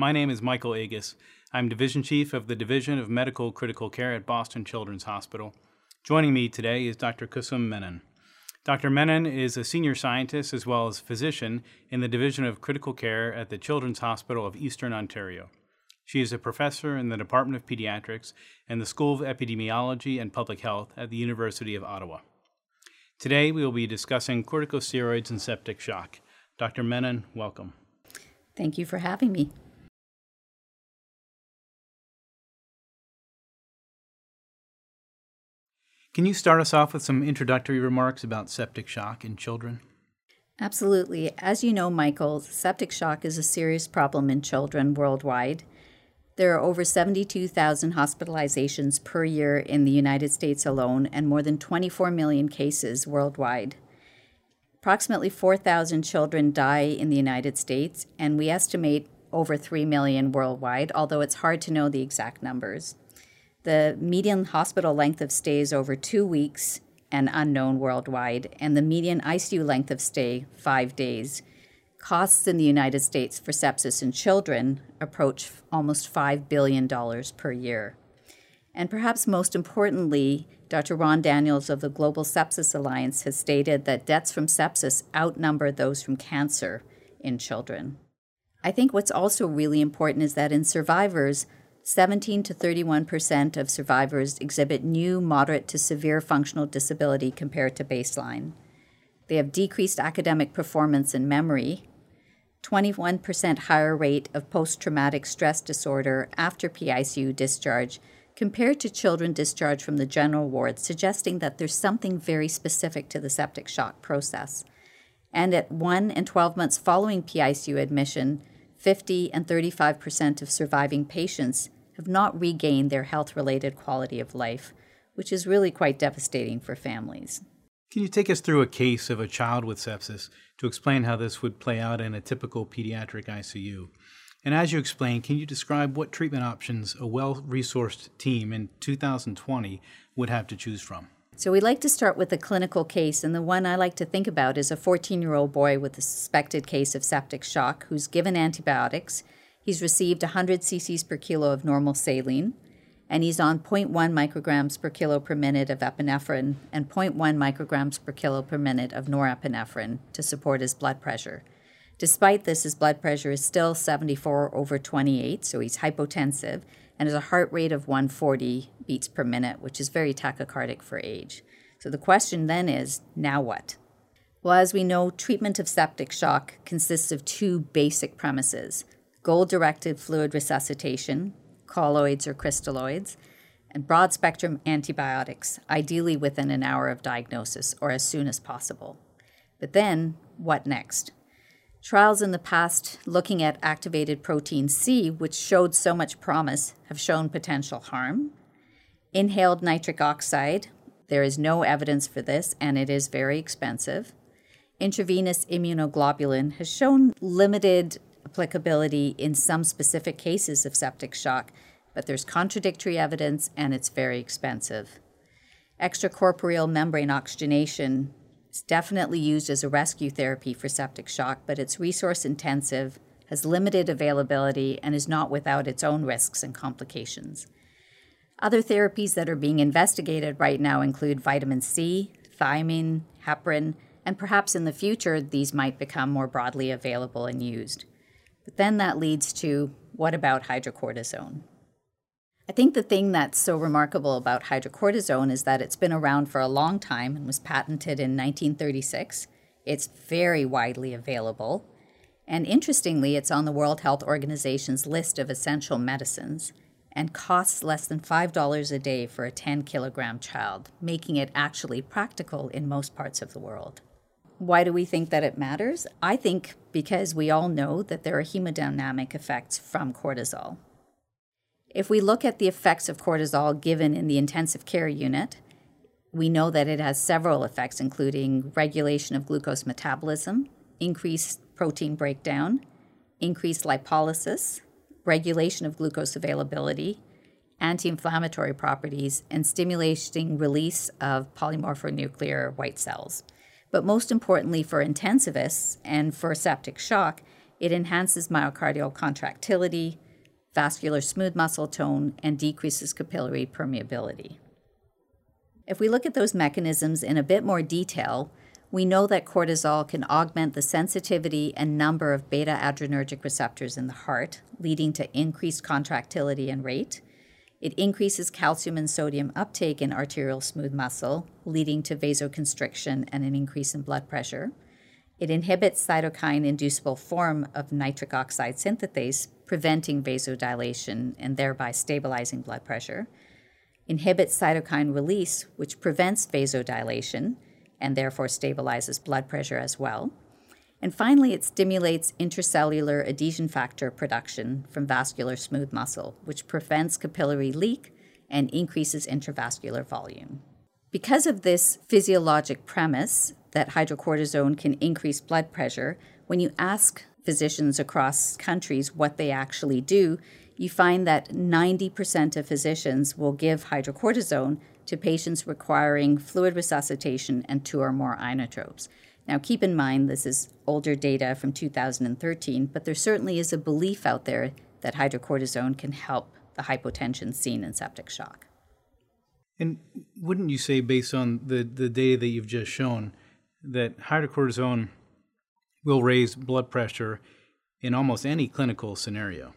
My name is Michael Agus. I'm Division Chief of the Division of Medical Critical Care at Boston Children's Hospital. Joining me today is Dr. Kusum Menon. Dr. Menon is a senior scientist as well as physician in the Division of Critical Care at the Children's Hospital of Eastern Ontario. She is a professor in the Department of Pediatrics and the School of Epidemiology and Public Health at the University of Ottawa. Today we will be discussing corticosteroids and septic shock. Dr. Menon, welcome. Thank you for having me. Can you start us off with some introductory remarks about septic shock in children? Absolutely. As you know, Michael, septic shock is a serious problem in children worldwide. There are over 72,000 hospitalizations per year in the United States alone and more than 24 million cases worldwide. Approximately 4,000 children die in the United States, and we estimate over 3 million worldwide, although it's hard to know the exact numbers. The median hospital length of stay is over two weeks and unknown worldwide, and the median ICU length of stay, five days. Costs in the United States for sepsis in children approach almost $5 billion per year. And perhaps most importantly, Dr. Ron Daniels of the Global Sepsis Alliance has stated that deaths from sepsis outnumber those from cancer in children. I think what's also really important is that in survivors, 17 to 31 percent of survivors exhibit new moderate to severe functional disability compared to baseline. They have decreased academic performance and memory, 21% higher rate of post traumatic stress disorder after PICU discharge compared to children discharged from the general ward, suggesting that there's something very specific to the septic shock process. And at 1 and 12 months following PICU admission, 50 and 35% of surviving patients have not regained their health related quality of life, which is really quite devastating for families. Can you take us through a case of a child with sepsis to explain how this would play out in a typical pediatric ICU? And as you explain, can you describe what treatment options a well resourced team in 2020 would have to choose from? So, we like to start with a clinical case, and the one I like to think about is a 14 year old boy with a suspected case of septic shock who's given antibiotics. He's received 100 cc's per kilo of normal saline, and he's on 0.1 micrograms per kilo per minute of epinephrine and 0.1 micrograms per kilo per minute of norepinephrine to support his blood pressure. Despite this, his blood pressure is still 74 over 28, so he's hypotensive, and has a heart rate of 140 beats per minute, which is very tachycardic for age. So the question then is now what? Well, as we know, treatment of septic shock consists of two basic premises goal directed fluid resuscitation, colloids or crystalloids, and broad spectrum antibiotics, ideally within an hour of diagnosis or as soon as possible. But then, what next? Trials in the past looking at activated protein C, which showed so much promise, have shown potential harm. Inhaled nitric oxide, there is no evidence for this and it is very expensive. Intravenous immunoglobulin has shown limited applicability in some specific cases of septic shock, but there's contradictory evidence and it's very expensive. Extracorporeal membrane oxygenation it's definitely used as a rescue therapy for septic shock, but it's resource intensive, has limited availability, and is not without its own risks and complications. Other therapies that are being investigated right now include vitamin C, thiamine, heparin, and perhaps in the future these might become more broadly available and used. But then that leads to what about hydrocortisone? I think the thing that's so remarkable about hydrocortisone is that it's been around for a long time and was patented in 1936. It's very widely available. And interestingly, it's on the World Health Organization's list of essential medicines and costs less than $5 a day for a 10 kilogram child, making it actually practical in most parts of the world. Why do we think that it matters? I think because we all know that there are hemodynamic effects from cortisol. If we look at the effects of cortisol given in the intensive care unit, we know that it has several effects, including regulation of glucose metabolism, increased protein breakdown, increased lipolysis, regulation of glucose availability, anti inflammatory properties, and stimulating release of polymorphonuclear white cells. But most importantly, for intensivists and for septic shock, it enhances myocardial contractility, vascular smooth muscle tone, and decreases capillary permeability. If we look at those mechanisms in a bit more detail, we know that cortisol can augment the sensitivity and number of beta adrenergic receptors in the heart, leading to increased contractility and rate. It increases calcium and sodium uptake in arterial smooth muscle, leading to vasoconstriction and an increase in blood pressure. It inhibits cytokine inducible form of nitric oxide synthetase, preventing vasodilation and thereby stabilizing blood pressure. Inhibits cytokine release, which prevents vasodilation and therefore stabilizes blood pressure as well. And finally, it stimulates intracellular adhesion factor production from vascular smooth muscle, which prevents capillary leak and increases intravascular volume. Because of this physiologic premise that hydrocortisone can increase blood pressure, when you ask physicians across countries what they actually do, you find that 90% of physicians will give hydrocortisone to patients requiring fluid resuscitation and two or more inotropes. Now, keep in mind this is older data from 2013, but there certainly is a belief out there that hydrocortisone can help the hypotension seen in septic shock. And wouldn't you say, based on the, the data that you've just shown, that hydrocortisone will raise blood pressure in almost any clinical scenario?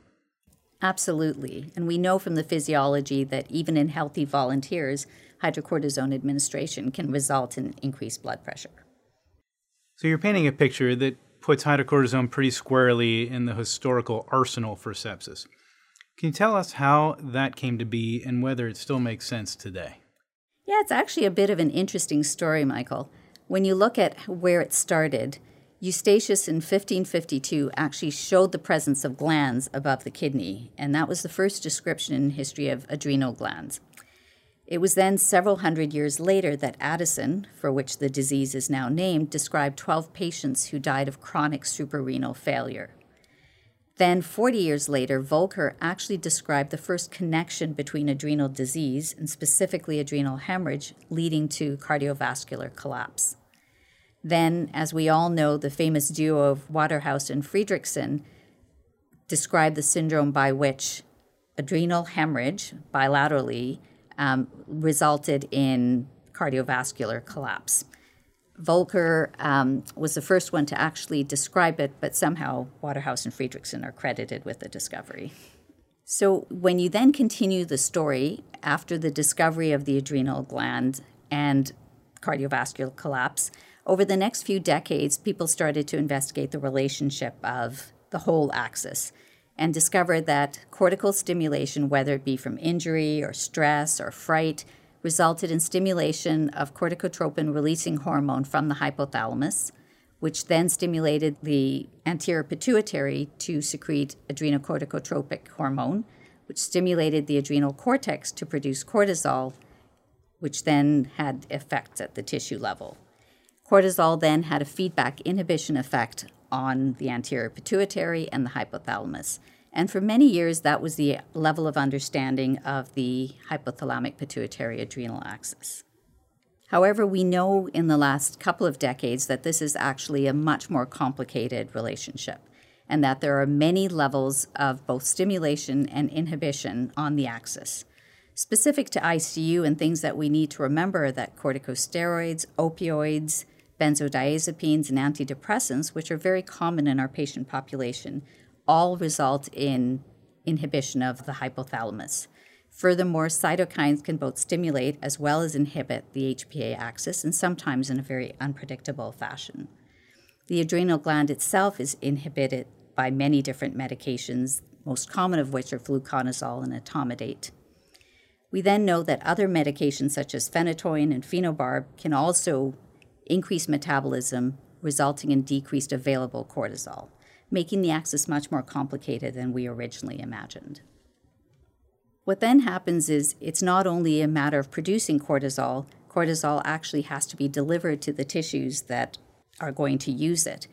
Absolutely. And we know from the physiology that even in healthy volunteers, hydrocortisone administration can result in increased blood pressure. So you're painting a picture that puts hydrocortisone pretty squarely in the historical arsenal for sepsis. Can you tell us how that came to be and whether it still makes sense today? Yeah, it's actually a bit of an interesting story, Michael. When you look at where it started, Eustachius in 1552 actually showed the presence of glands above the kidney, and that was the first description in history of adrenal glands. It was then several hundred years later that Addison, for which the disease is now named, described 12 patients who died of chronic suprarenal failure. Then, 40 years later, Voelcker actually described the first connection between adrenal disease, and specifically adrenal hemorrhage, leading to cardiovascular collapse. Then, as we all know, the famous duo of Waterhouse and Friderichsen described the syndrome by which adrenal hemorrhage bilaterally um, resulted in cardiovascular collapse. Voelcker um, was the first one to actually describe it, but somehow Waterhouse and Friderichsen are credited with the discovery. So, when you then continue the story after the discovery of the adrenal gland and cardiovascular collapse, over the next few decades, people started to investigate the relationship of the whole axis and discovered that cortical stimulation, whether it be from injury or stress or fright, resulted in stimulation of corticotropin releasing hormone from the hypothalamus, which then stimulated the anterior pituitary to secrete adrenocorticotropic hormone, which stimulated the adrenal cortex to produce cortisol, which then had effects at the tissue level. Cortisol then had a feedback inhibition effect on the anterior pituitary and the hypothalamus. And for many years, that was the level of understanding of the hypothalamic pituitary adrenal axis. However, we know in the last couple of decades that this is actually a much more complicated relationship and that there are many levels of both stimulation and inhibition on the axis. Specific to ICU and things that we need to remember that corticosteroids, opioids, benzodiazepines, and antidepressants, which are very common in our patient population, all result in inhibition of the hypothalamus. Furthermore, cytokines can both stimulate as well as inhibit the HPA axis, and sometimes in a very unpredictable fashion. The adrenal gland itself is inhibited by many different medications, most common of which are fluconazole and etomidate. We then know that other medications such as phenytoin and phenobarb can also increased metabolism, resulting in decreased available cortisol, making the axis much more complicated than we originally imagined. What then happens is it's not only a matter of producing cortisol, cortisol actually has to be delivered to the tissues that are going to use it.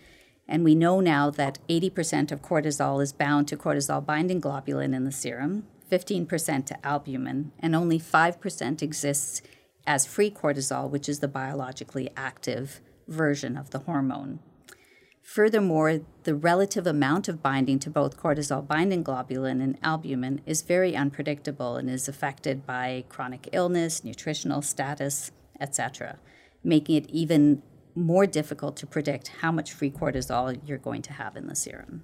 And we know now that 80% of cortisol is bound to cortisol binding globulin in the serum, 15% to albumin, and only 5% exists as free cortisol, which is the biologically active version of the hormone. Furthermore, the relative amount of binding to both cortisol binding globulin and albumin is very unpredictable and is affected by chronic illness, nutritional status, etc., making it even more difficult to predict how much free cortisol you're going to have in the serum.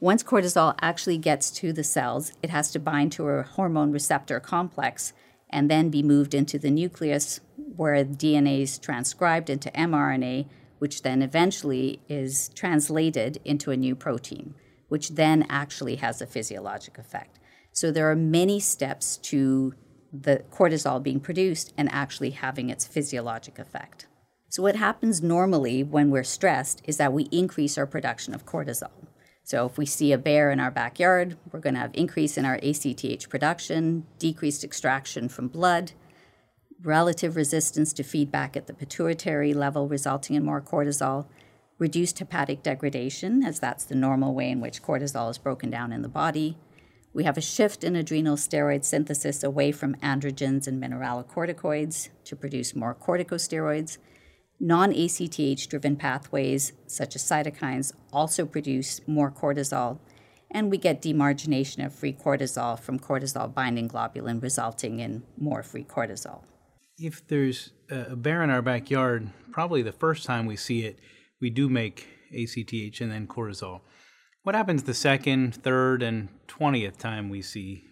Once cortisol actually gets to the cells, it has to bind to a hormone receptor complex and then be moved into the nucleus where DNA is transcribed into mRNA, which then eventually is translated into a new protein, which then actually has a physiologic effect. So there are many steps to the cortisol being produced and actually having its physiologic effect. So, what happens normally when we're stressed is that we increase our production of cortisol. So if we see a bear in our backyard, we're going to have increase in our ACTH production, decreased extraction from blood, relative resistance to feedback at the pituitary level resulting in more cortisol, reduced hepatic degradation as that's the normal way in which cortisol is broken down in the body. We have a shift in adrenal steroid synthesis away from androgens and mineralocorticoids to produce more corticosteroids Non ACTH driven pathways, such as cytokines, also produce more cortisol, and we get demargination of free cortisol from cortisol binding globulin, resulting in more free cortisol. If there's a bear in our backyard, probably the first time we see it, we do make ACTH and then cortisol. What happens the second, third, and 20th time we see,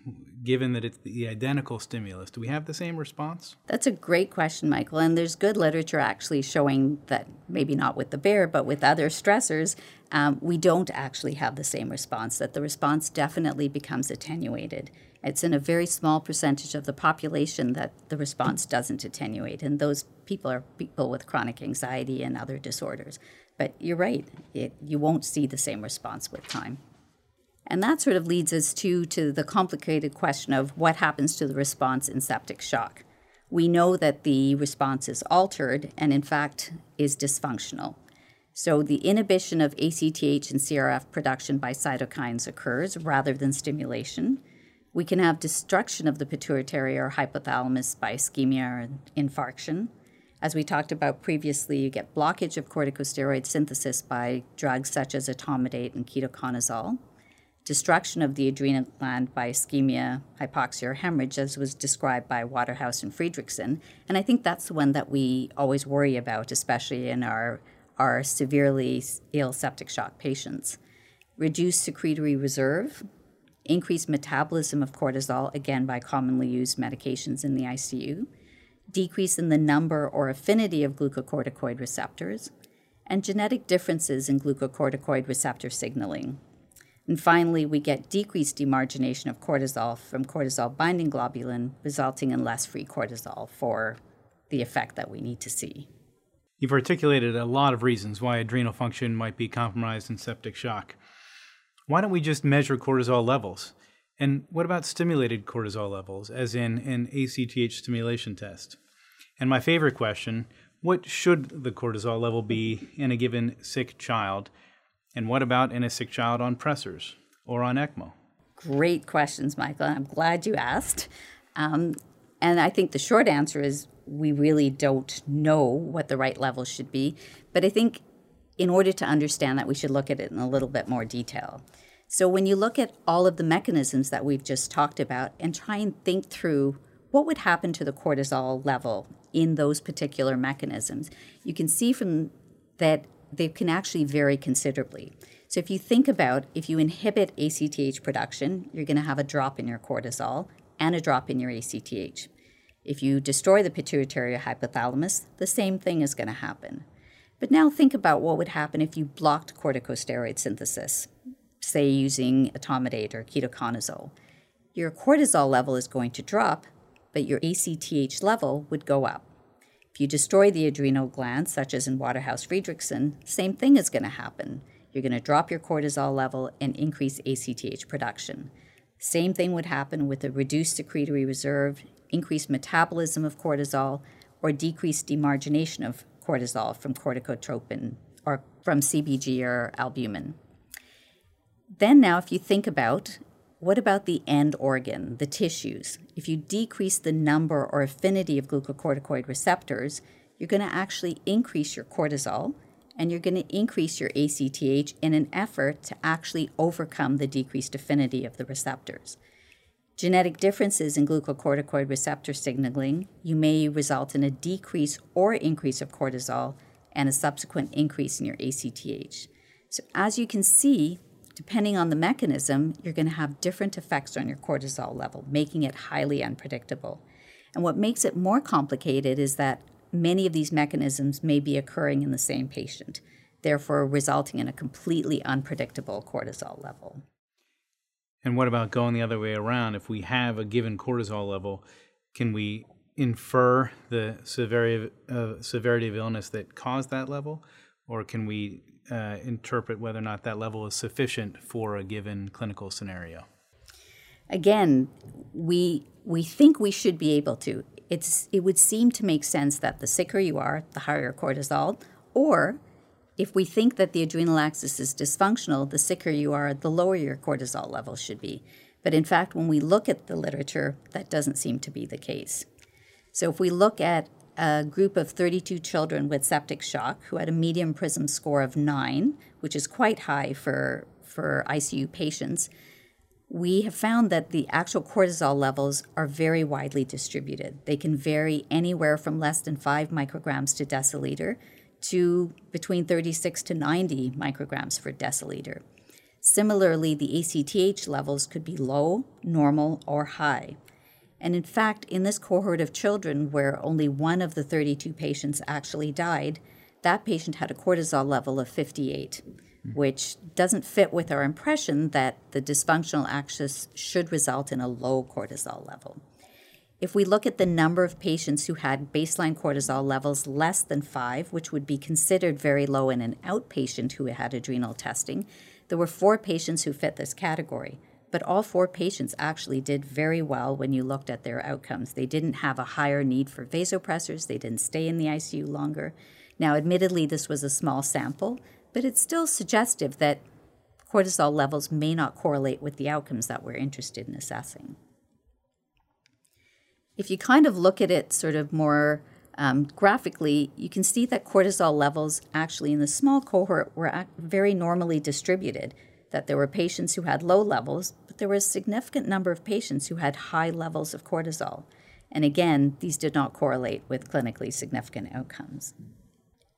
given that it's the identical stimulus? Do we have the same response? That's a great question, Michael. And there's good literature actually showing that maybe not with the bear, but with other stressors, um, we don't actually have the same response, that the response definitely becomes attenuated. It's in a very small percentage of the population that the response doesn't attenuate. And those people are people with chronic anxiety and other disorders. But you're right, it, you won't see the same response with time. And that sort of leads us to, to the complicated question of what happens to the response in septic shock. We know that the response is altered and, in fact, is dysfunctional. So, the inhibition of ACTH and CRF production by cytokines occurs rather than stimulation. We can have destruction of the pituitary or hypothalamus by ischemia or infarction. As we talked about previously, you get blockage of corticosteroid synthesis by drugs such as etomidate and ketoconazole, destruction of the adrenal gland by ischemia, hypoxia, or hemorrhage, as was described by Waterhouse and Friderichsen. And I think that's the one that we always worry about, especially in our, our severely ill septic shock patients. Reduced secretory reserve, increased metabolism of cortisol, again by commonly used medications in the ICU decrease in the number or affinity of glucocorticoid receptors, and genetic differences in glucocorticoid receptor signaling. And finally, we get decreased demargination of cortisol from cortisol binding globulin, resulting in less free cortisol for the effect that we need to see. You've articulated a lot of reasons why adrenal function might be compromised in septic shock. Why don't we just measure cortisol levels? And what about stimulated cortisol levels, as in an ACTH stimulation test? And my favorite question what should the cortisol level be in a given sick child? And what about in a sick child on pressors or on ECMO? Great questions, Michael. I'm glad you asked. Um, and I think the short answer is we really don't know what the right level should be. But I think in order to understand that, we should look at it in a little bit more detail. So when you look at all of the mechanisms that we've just talked about and try and think through what would happen to the cortisol level in those particular mechanisms, you can see from that they can actually vary considerably. So if you think about if you inhibit ACTH production, you're going to have a drop in your cortisol and a drop in your ACTH. If you destroy the pituitary hypothalamus, the same thing is going to happen. But now think about what would happen if you blocked corticosteroid synthesis say using etomidate or ketoconazole, your cortisol level is going to drop, but your ACTH level would go up. If you destroy the adrenal glands, such as in Waterhouse Friderichsen, same thing is going to happen. You're going to drop your cortisol level and increase ACTH production. Same thing would happen with a reduced secretory reserve, increased metabolism of cortisol, or decreased demargination of cortisol from corticotropin or from CBG or albumin. Then, now, if you think about what about the end organ, the tissues? If you decrease the number or affinity of glucocorticoid receptors, you're going to actually increase your cortisol and you're going to increase your ACTH in an effort to actually overcome the decreased affinity of the receptors. Genetic differences in glucocorticoid receptor signaling, you may result in a decrease or increase of cortisol and a subsequent increase in your ACTH. So, as you can see, depending on the mechanism, you're going to have different effects on your cortisol level, making it highly unpredictable. And what makes it more complicated is that many of these mechanisms may be occurring in the same patient, therefore, resulting in a completely unpredictable cortisol level. And what about going the other way around? If we have a given cortisol level, can we infer the severity of, uh, severity of illness that caused that level? Or can we uh, interpret whether or not that level is sufficient for a given clinical scenario? Again, we, we think we should be able to it's, it would seem to make sense that the sicker you are, the higher cortisol, or if we think that the adrenal axis is dysfunctional, the sicker you are, the lower your cortisol level should be. But in fact, when we look at the literature, that doesn't seem to be the case. So if we look at a group of 32 children with septic shock who had a medium PRISM score of 9, which is quite high for, for ICU patients, we have found that the actual cortisol levels are very widely distributed. They can vary anywhere from less than 5 micrograms to deciliter to between 36 to 90 micrograms per deciliter. Similarly, the ACTH levels could be low, normal, or high. And in fact, in this cohort of children where only one of the 32 patients actually died, that patient had a cortisol level of 58 hmm. which doesn't fit with our impression that the dysfunctional axis should result in a low cortisol level. If we look at the number of patients who had baseline cortisol levels less than five, which would be considered very low in an outpatient who had adrenal testing, there were four patients who fit this category. But all four patients actually did very well when you looked at their outcomes. They didn't have a higher need for vasopressors, they didn't stay in the ICU longer. Now, admittedly, this was a small sample, but it's still suggestive that cortisol levels may not correlate with the outcomes that we're interested in assessing. If you kind of look at it sort of more um, graphically, you can see that cortisol levels actually in the small cohort were very normally distributed, that there were patients who had low levels, but there was a significant number of patients who had high levels of cortisol. And again, these did not correlate with clinically significant outcomes.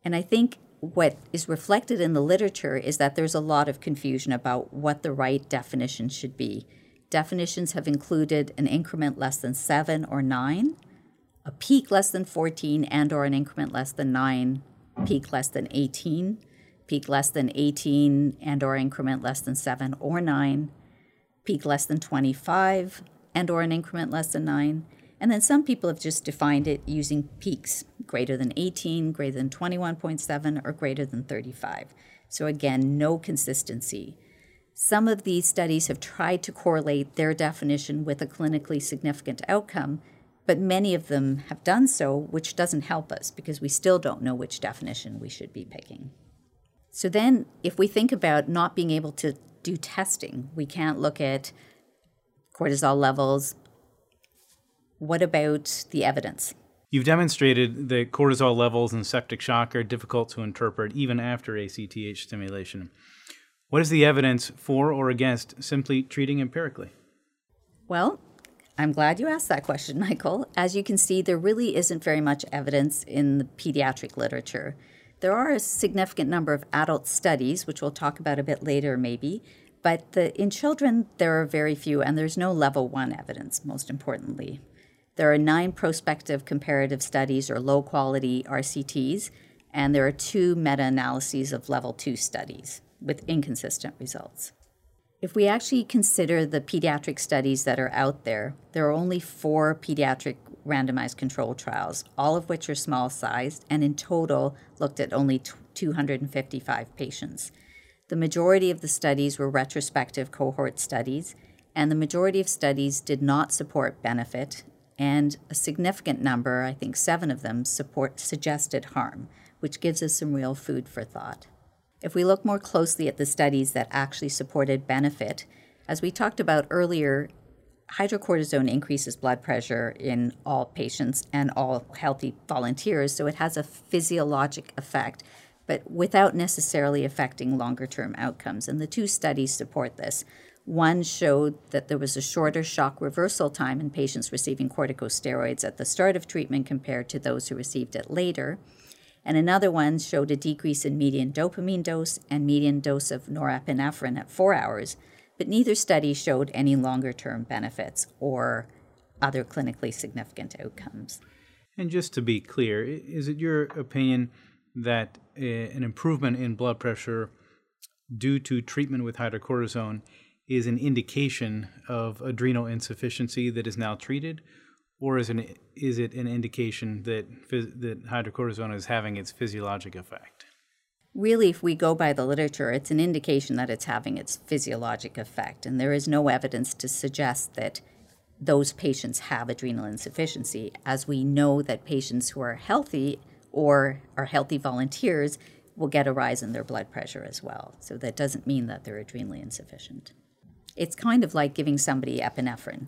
And I think what is reflected in the literature is that there's a lot of confusion about what the right definition should be. Definitions have included an increment less than 7 or 9, a peak less than 14 and or an increment less than 9, peak less than 18, peak less than 18 and or increment less than 7 or 9, peak less than 25 and or an increment less than 9, and then some people have just defined it using peaks greater than 18, greater than 21.7, or greater than 35. So again, no consistency. Some of these studies have tried to correlate their definition with a clinically significant outcome, but many of them have done so, which doesn't help us because we still don't know which definition we should be picking. So then, if we think about not being able to do testing, we can't look at cortisol levels, what about the evidence? You've demonstrated that cortisol levels in septic shock are difficult to interpret even after ACTH stimulation. What is the evidence for or against simply treating empirically? Well, I'm glad you asked that question, Michael. As you can see, there really isn't very much evidence in the pediatric literature. There are a significant number of adult studies, which we'll talk about a bit later, maybe, but the, in children, there are very few, and there's no level one evidence, most importantly. There are nine prospective comparative studies or low quality RCTs, and there are two meta analyses of level two studies with inconsistent results. If we actually consider the pediatric studies that are out there, there are only four pediatric randomized control trials, all of which are small sized and in total looked at only 255 patients. The majority of the studies were retrospective cohort studies, and the majority of studies did not support benefit, and a significant number, I think seven of them, support suggested harm, which gives us some real food for thought. If we look more closely at the studies that actually supported benefit, as we talked about earlier, hydrocortisone increases blood pressure in all patients and all healthy volunteers, so it has a physiologic effect, but without necessarily affecting longer term outcomes. And the two studies support this. One showed that there was a shorter shock reversal time in patients receiving corticosteroids at the start of treatment compared to those who received it later. And another one showed a decrease in median dopamine dose and median dose of norepinephrine at four hours, but neither study showed any longer term benefits or other clinically significant outcomes. And just to be clear, is it your opinion that eh, an improvement in blood pressure due to treatment with hydrocortisone is an indication of adrenal insufficiency that is now treated, or is, an, is it an indication that, that hydrocortisone is having its physiologic effect? Really, if we go by the literature, it's an indication that it's having its physiologic effect, and there is no evidence to suggest that those patients have adrenal insufficiency, as we know that patients who are healthy or are healthy volunteers will get a rise in their blood pressure as well. So that doesn't mean that they're adrenally insufficient. It's kind of like giving somebody epinephrine.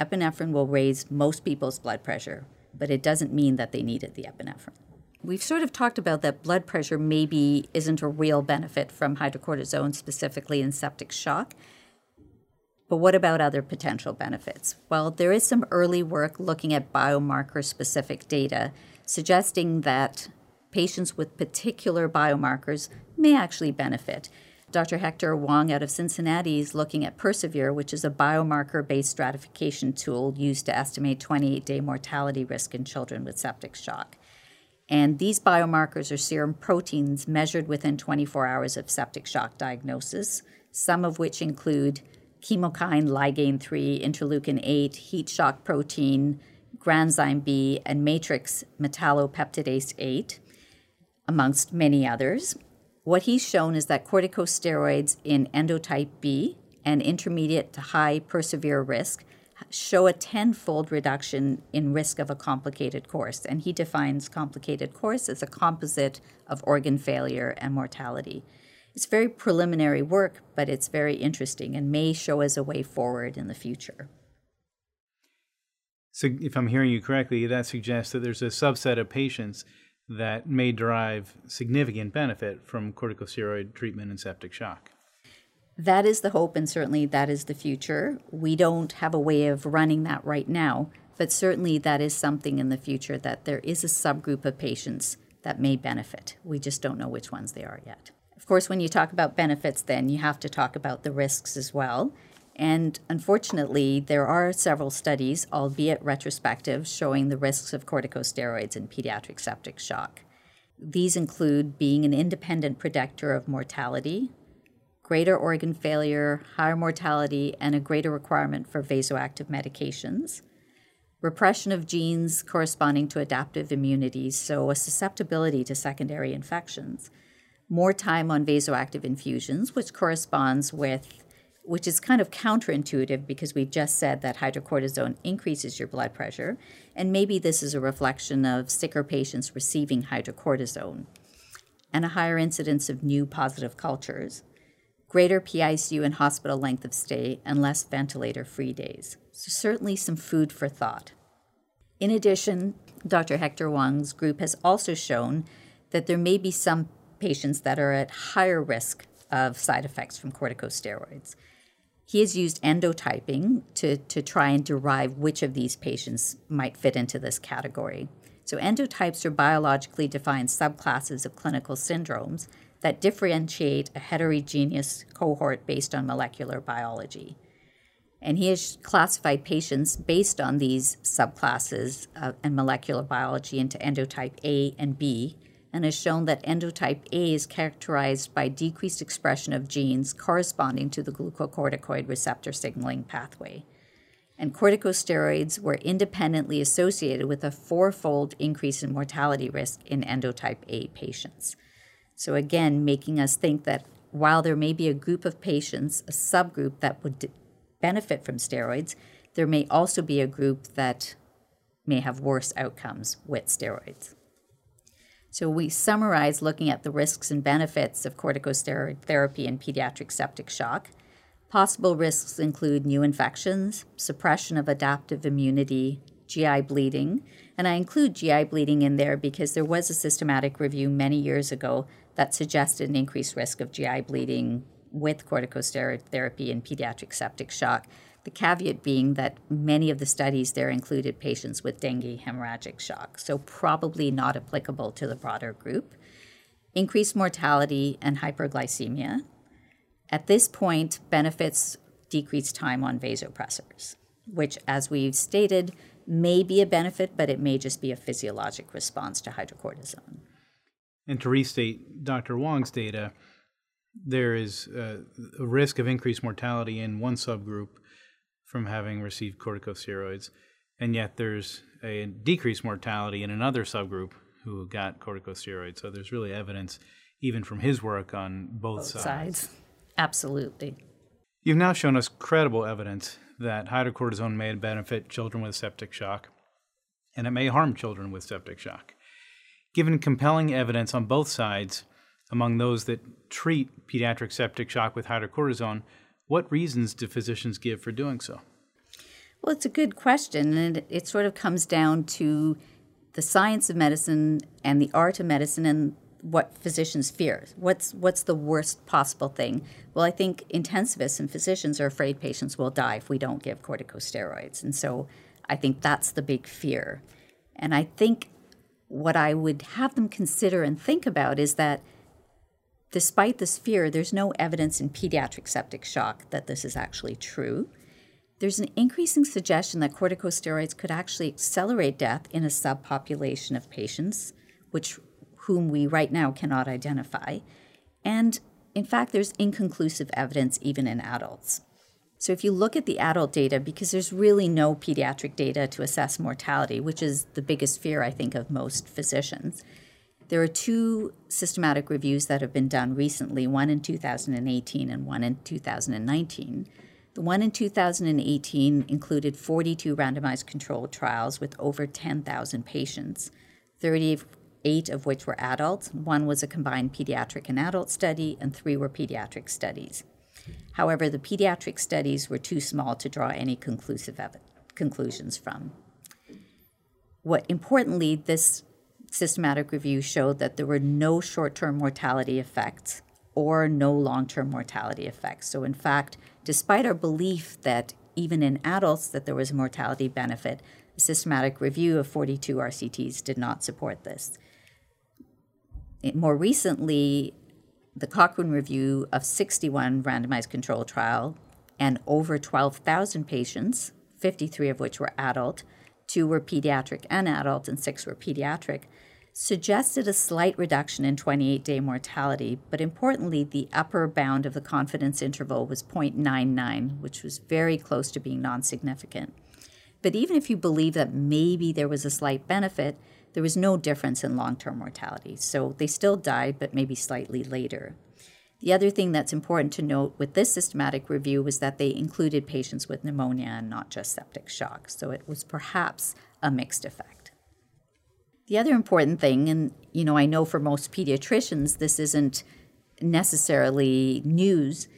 Epinephrine will raise most people's blood pressure, but it doesn't mean that they needed the epinephrine. We've sort of talked about that blood pressure maybe isn't a real benefit from hydrocortisone, specifically in septic shock. But what about other potential benefits? Well, there is some early work looking at biomarker specific data suggesting that patients with particular biomarkers may actually benefit. Dr. Hector Wong out of Cincinnati is looking at Persevere, which is a biomarker based stratification tool used to estimate 28 day mortality risk in children with septic shock. And these biomarkers are serum proteins measured within 24 hours of septic shock diagnosis, some of which include chemokine ligand 3, interleukin 8, heat shock protein, granzyme B, and matrix metallopeptidase 8, amongst many others. What he's shown is that corticosteroids in endotype B and intermediate to high persevere risk show a tenfold reduction in risk of a complicated course. And he defines complicated course as a composite of organ failure and mortality. It's very preliminary work, but it's very interesting and may show us a way forward in the future. So, if I'm hearing you correctly, that suggests that there's a subset of patients that may derive significant benefit from corticosteroid treatment and septic shock. That is the hope, and certainly that is the future. We don't have a way of running that right now, but certainly that is something in the future that there is a subgroup of patients that may benefit. We just don't know which ones they are yet. Of course, when you talk about benefits, then you have to talk about the risks as well. And unfortunately, there are several studies, albeit retrospective, showing the risks of corticosteroids in pediatric septic shock. These include being an independent predictor of mortality, greater organ failure, higher mortality, and a greater requirement for vasoactive medications, repression of genes corresponding to adaptive immunities, so a susceptibility to secondary infections, more time on vasoactive infusions, which corresponds with which is kind of counterintuitive because we've just said that hydrocortisone increases your blood pressure. And maybe this is a reflection of sicker patients receiving hydrocortisone and a higher incidence of new positive cultures, greater PICU and hospital length of stay, and less ventilator free days. So, certainly some food for thought. In addition, Dr. Hector Wong's group has also shown that there may be some patients that are at higher risk of side effects from corticosteroids. He has used endotyping to, to try and derive which of these patients might fit into this category. So, endotypes are biologically defined subclasses of clinical syndromes that differentiate a heterogeneous cohort based on molecular biology. And he has classified patients based on these subclasses uh, and molecular biology into endotype A and B, and has shown that endotype A is characterized by decreased expression of genes corresponding to the glucocorticoid receptor signaling pathway. And corticosteroids were independently associated with a fourfold increase in mortality risk in endotype A patients. So, again, making us think that while there may be a group of patients, a subgroup that would benefit from steroids, there may also be a group that may have worse outcomes with steroids. So we summarize looking at the risks and benefits of corticosteroid therapy in pediatric septic shock. Possible risks include new infections, suppression of adaptive immunity, GI bleeding, and I include GI bleeding in there because there was a systematic review many years ago that suggested an increased risk of GI bleeding with corticosteroid therapy in pediatric septic shock. The caveat being that many of the studies there included patients with dengue hemorrhagic shock, so probably not applicable to the broader group. Increased mortality and hyperglycemia. At this point, benefits decreased time on vasopressors, which, as we've stated, may be a benefit, but it may just be a physiologic response to hydrocortisone. And to restate Dr. Wong's data, there is a, a risk of increased mortality in one subgroup from having received corticosteroids, and yet there's a decreased mortality in another subgroup who got corticosteroids. So there's really evidence, even from his work, on both, both sides. sides. Absolutely. You've now shown us credible evidence that hydrocortisone may benefit children with septic shock, and it may harm children with septic shock. Given compelling evidence on both sides among those that treat pediatric septic shock with hydrocortisone, what reasons do physicians give for doing so? Well, it's a good question, and it sort of comes down to the science of medicine and the art of medicine and what physicians fear. What's what's the worst possible thing? Well, I think intensivists and physicians are afraid patients will die if we don't give corticosteroids. And so I think that's the big fear. And I think what I would have them consider and think about is that Despite this fear, there's no evidence in pediatric septic shock that this is actually true. There's an increasing suggestion that corticosteroids could actually accelerate death in a subpopulation of patients, which whom we right now cannot identify. And in fact, there's inconclusive evidence even in adults. So if you look at the adult data, because there's really no pediatric data to assess mortality, which is the biggest fear, I think, of most physicians, there are two systematic reviews that have been done recently, one in 2018 and one in 2019. The one in 2018 included 42 randomized controlled trials with over 10,000 patients, 38 of which were adults. One was a combined pediatric and adult study, and three were pediatric studies. However, the pediatric studies were too small to draw any conclusive ev- conclusions from. What importantly, this systematic review showed that there were no short term mortality effects or no long term mortality effects. So, in fact, despite our belief that even in adults that there was a mortality benefit, a systematic review of 42 RCTs did not support this. More recently, the Cochrane review of 61 randomized control trial and over 12,000 patients, 53 of which were adult, two were pediatric and adult, and six were pediatric, suggested a slight reduction in 28 day mortality, but importantly, the upper bound of the confidence interval was 0.99, which was very close to being non significant. But even if you believe that maybe there was a slight benefit, there was no difference in long term mortality. So they still died, but maybe slightly later. The other thing that's important to note with this systematic review was that they included patients with pneumonia and not just septic shock. So it was perhaps a mixed effect. The other important thing, and you know, I know for most pediatricians this isn't necessarily news,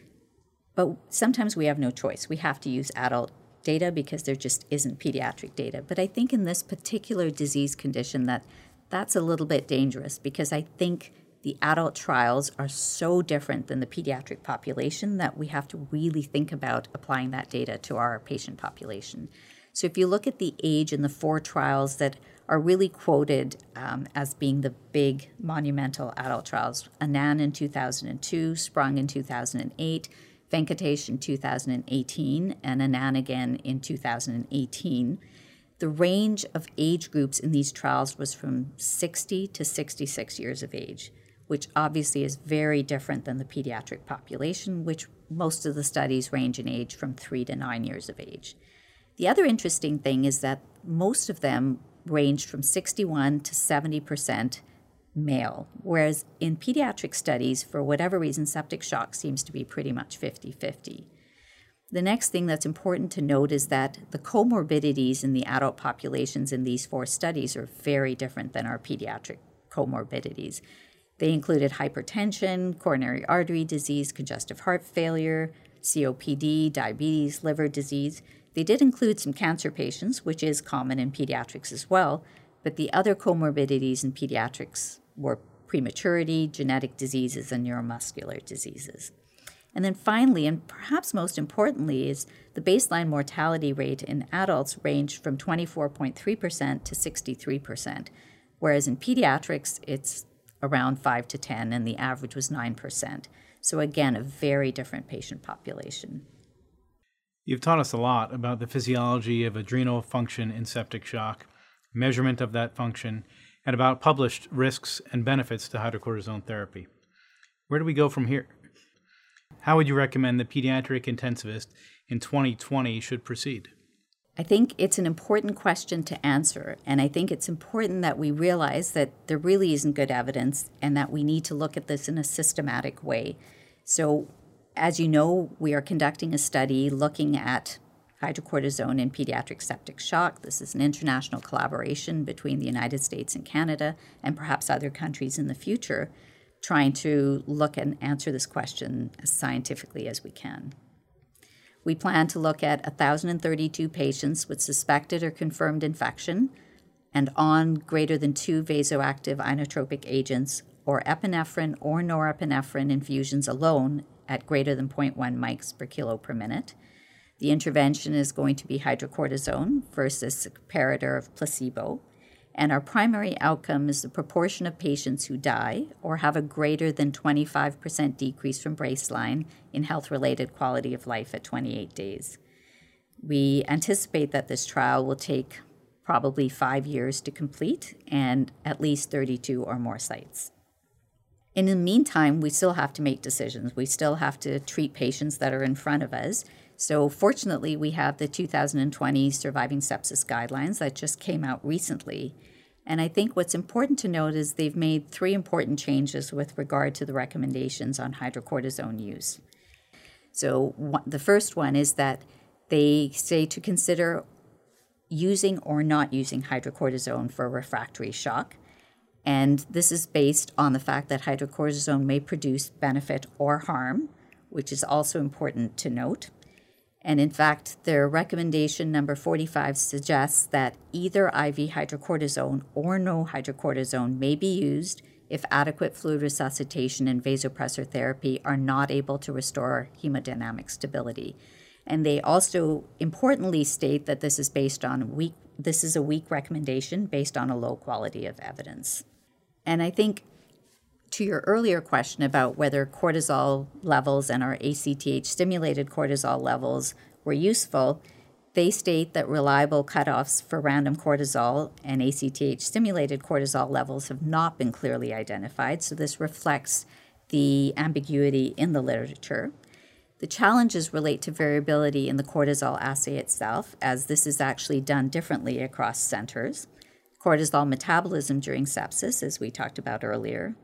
but sometimes we have no choice. We have to use adult data because there just isn't pediatric data. But I think in this particular disease condition that that's a little bit dangerous because I think the adult trials are so different than the pediatric population that we have to really think about applying that data to our patient population. So, if you look at the age in the four trials that are really quoted um, as being the big monumental adult trials Annane in 2002, Sprung in 2008, Venkatesh in 2018, and Annane again in 2018. The range of age groups in these trials was from 60 to 66 years of age which obviously is very different than the pediatric population, which most of the studies range in age from three to nine years of age. The other interesting thing is that most of them ranged from 61 to 70% male. Whereas in pediatric studies, for whatever reason, septic shock seems to be pretty much 50 50. The next thing that's important to note is that the comorbidities in the adult populations in these four studies are very different than our pediatric comorbidities. They included hypertension, coronary artery disease, congestive heart failure, COPD, diabetes, liver disease. They did include some cancer patients, which is common in pediatrics as well, but the other comorbidities in pediatrics were prematurity, genetic diseases, and neuromuscular diseases. And then finally, and perhaps most importantly, is the baseline mortality rate in adults ranged from 24.3% to 63%, whereas in pediatrics, it's around 5 to 10, and the average was 9%. So, again, a very different patient population. You've taught us a lot about the physiology of adrenal function in septic shock, measurement of that function, and about published risks and benefits to hydrocortisone therapy. Where do we go from here? How would you recommend the pediatric intensivist in 2020 should proceed? I think it's an important question to answer, and I think it's important that we realize that there really isn't good evidence and that we need to look at this in a systematic way. So, as you know, we are conducting a study looking at hydrocortisone in pediatric septic shock. This is an international collaboration between the United States and Canada and perhaps other countries in the future trying to look and answer this question as scientifically as we can. We plan to look at 1,032 patients with suspected or confirmed infection and on greater than two vasoactive inotropic agents or epinephrine or norepinephrine infusions alone at greater than 0.1 mics per kilo per minute. The intervention is going to be hydrocortisone versus a comparator of placebo. And our primary outcome is the proportion of patients who die or have a greater than 25% decrease from baseline in health related quality of life at 28 days. We anticipate that this trial will take probably five years to complete and at least 32 or more sites. In the meantime, we still have to make decisions. We still have to treat patients that are in front of us. So, fortunately, we have the 2020 Surviving Sepsis Guidelines that just came out recently. And I think what's important to note is they've made three important changes with regard to the recommendations on hydrocortisone use. So, the first one is that they say to consider using or not using hydrocortisone for refractory shock. And this is based on the fact that hydrocortisone may produce benefit or harm, which is also important to note. And in fact, their recommendation number 45 suggests that either IV hydrocortisone or no hydrocortisone may be used if adequate fluid resuscitation and vasopressor therapy are not able to restore hemodynamic stability. And they also importantly state that this is based on weak this is a weak recommendation based on a low quality of evidence. And I think to your earlier question about whether cortisol levels and our ACTH stimulated cortisol levels were useful, they state that reliable cutoffs for random cortisol and ACTH stimulated cortisol levels have not been clearly identified, so this reflects the ambiguity in the literature. The challenges relate to variability in the cortisol assay itself, as this is actually done differently across centers. Cortisol metabolism during sepsis, as we talked about earlier,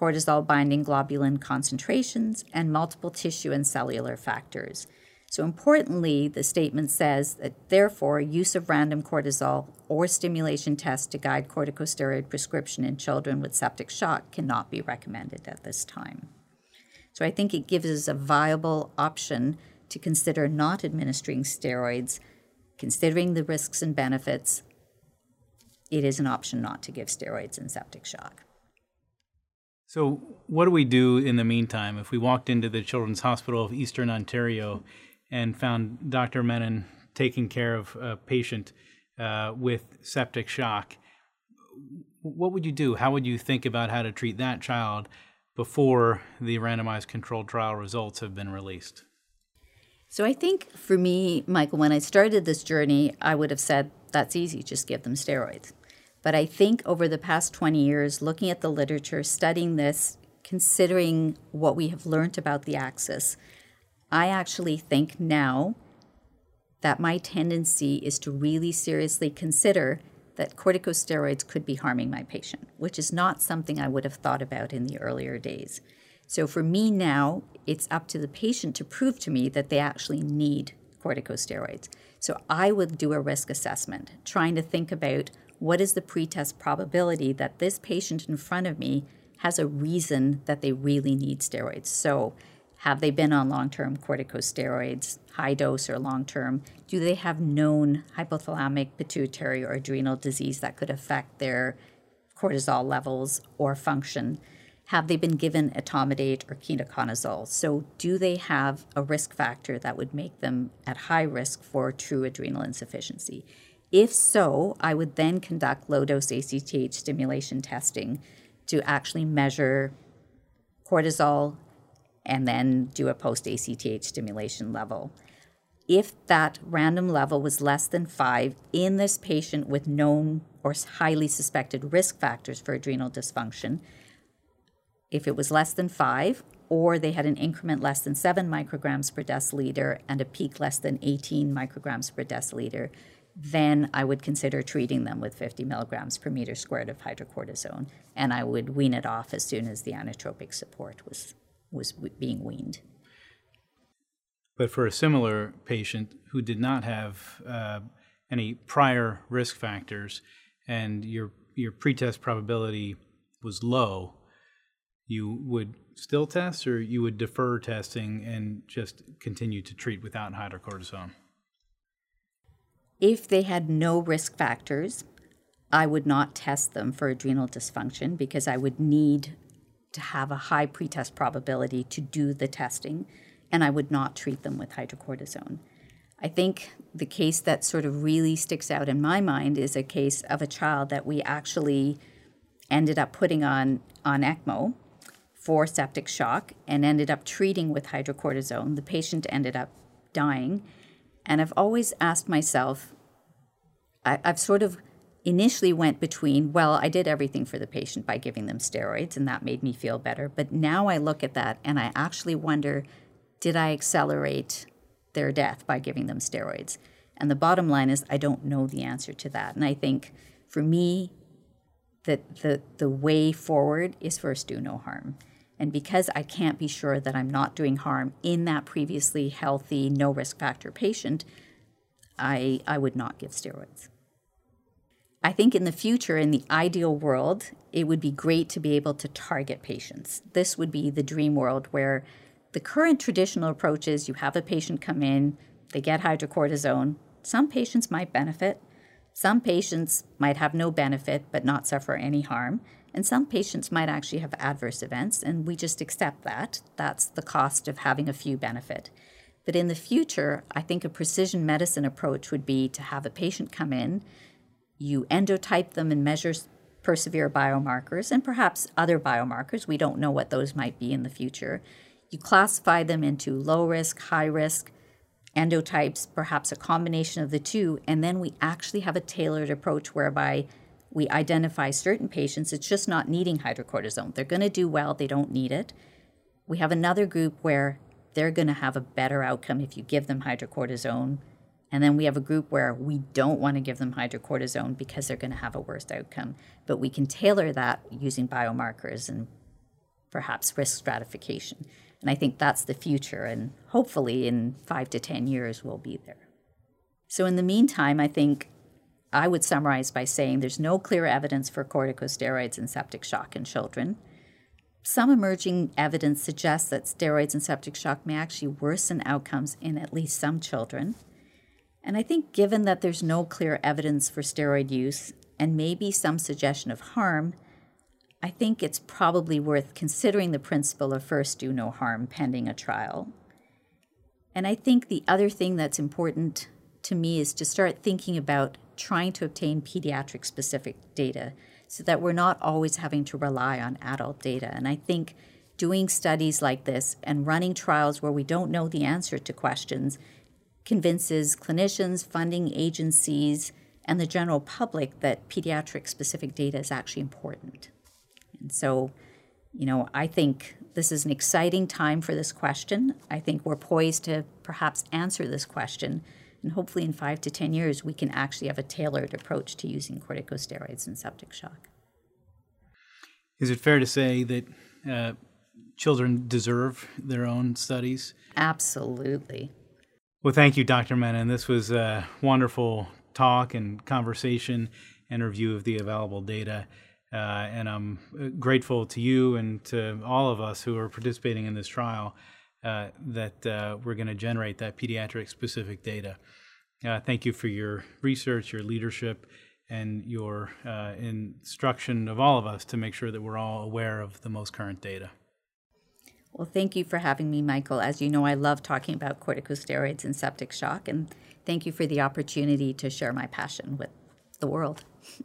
cortisol binding globulin concentrations, and multiple tissue and cellular factors. So, importantly, the statement says that therefore, use of random cortisol or stimulation tests to guide corticosteroid prescription in children with septic shock cannot be recommended at this time. So, I think it gives us a viable option to consider not administering steroids, considering the risks and benefits. It is an option not to give steroids in septic shock. So, what do we do in the meantime? If we walked into the Children's Hospital of Eastern Ontario and found Dr. Menon taking care of a patient uh, with septic shock, what would you do? How would you think about how to treat that child before the randomized controlled trial results have been released? So, I think for me, Michael, when I started this journey, I would have said, that's easy, just give them steroids. But I think over the past 20 years, looking at the literature, studying this, considering what we have learned about the axis, I actually think now that my tendency is to really seriously consider that corticosteroids could be harming my patient, which is not something I would have thought about in the earlier days. So for me now, it's up to the patient to prove to me that they actually need corticosteroids. So I would do a risk assessment, trying to think about what is the pretest probability that this patient in front of me has a reason that they really need steroids. So have they been on long term corticosteroids, high dose or long term? Do they have known hypothalamic, pituitary, or adrenal disease that could affect their cortisol levels or function? Have they been given etomidate or ketoconazole? So, do they have a risk factor that would make them at high risk for true adrenal insufficiency? If so, I would then conduct low dose ACTH stimulation testing to actually measure cortisol and then do a post ACTH stimulation level. If that random level was less than five in this patient with known or highly suspected risk factors for adrenal dysfunction, if it was less than five, or they had an increment less than 7 micrograms per deciliter and a peak less than 18 micrograms per deciliter, then I would consider treating them with 50 milligrams per meter squared of hydrocortisone, and I would wean it off as soon as the inotropic support was was being weaned. But for a similar patient who did not have uh, any prior risk factors and your your pretest probability was low, you would still test or you would defer testing and just continue to treat without hydrocortisone? If they had no risk factors, I would not test them for adrenal dysfunction because I would need to have a high pretest probability to do the testing, and I would not treat them with hydrocortisone. I think the case that sort of really sticks out in my mind is a case of a child that we actually ended up putting on, on ECMO for septic shock and ended up treating with hydrocortisone. The patient ended up dying. And I've always asked myself, I, I've sort of initially went between, well, I did everything for the patient by giving them steroids, and that made me feel better. But now I look at that and I actually wonder, did I accelerate their death by giving them steroids? And the bottom line is, I don't know the answer to that. And I think for me, that the, the way forward is first do no harm. And because I can't be sure that I'm not doing harm in that previously healthy, no risk factor patient, I, I would not give steroids. I think in the future, in the ideal world, it would be great to be able to target patients. This would be the dream world where the current traditional approach is you have a patient come in, they get hydrocortisone. Some patients might benefit, some patients might have no benefit but not suffer any harm, and some patients might actually have adverse events, and we just accept that. That's the cost of having a few benefit. But in the future, I think a precision medicine approach would be to have a patient come in you endotype them and measure PERSEVERE biomarkers and perhaps other biomarkers. We don't know what those might be in the future. You classify them into low risk, high risk, endotypes, perhaps a combination of the two, and then we actually have a tailored approach whereby we identify certain patients. It's just not needing hydrocortisone. They're going to do well, they don't need it. We have another group where they're going to have a better outcome if you give them hydrocortisone and then we have a group where we don't want to give them hydrocortisone because they're going to have a worse outcome. But we can tailor that using biomarkers and perhaps risk stratification. And I think that's the future. And hopefully, in five to 10 years, we'll be there. So, in the meantime, I think I would summarize by saying there's no clear evidence for corticosteroids and septic shock in children. Some emerging evidence suggests that steroids and septic shock may actually worsen outcomes in at least some children. And I think, given that there's no clear evidence for steroid use and maybe some suggestion of harm, I think it's probably worth considering the principle of first do no harm pending a trial. And I think the other thing that's important to me is to start thinking about trying to obtain pediatric specific data so that we're not always having to rely on adult data. And I think doing studies like this and running trials where we don't know the answer to questions convinces clinicians, funding agencies, and the general public that pediatric specific data is actually important. And so, you know, I think this is an exciting time for this question. I think we're poised to perhaps answer this question And hopefully, in five to 10 years, we can actually have a tailored approach to using corticosteroids in septic shock. Is it fair to say that uh, children deserve their own studies? Absolutely. Well, thank you, Dr. Menon. This was a wonderful talk and conversation and review of the available data. Uh, and I'm uh, grateful to you and to all of us who are participating in this trial that uh, we're going to generate that pediatric specific data. Uh, thank you for your research, your leadership, and your uh, instruction of all of us to make sure that we're all aware of the most current data. Well, thank you for having me, Michael. As you know, I love talking about corticosteroids and septic shock, and thank you for the opportunity to share my passion with the world.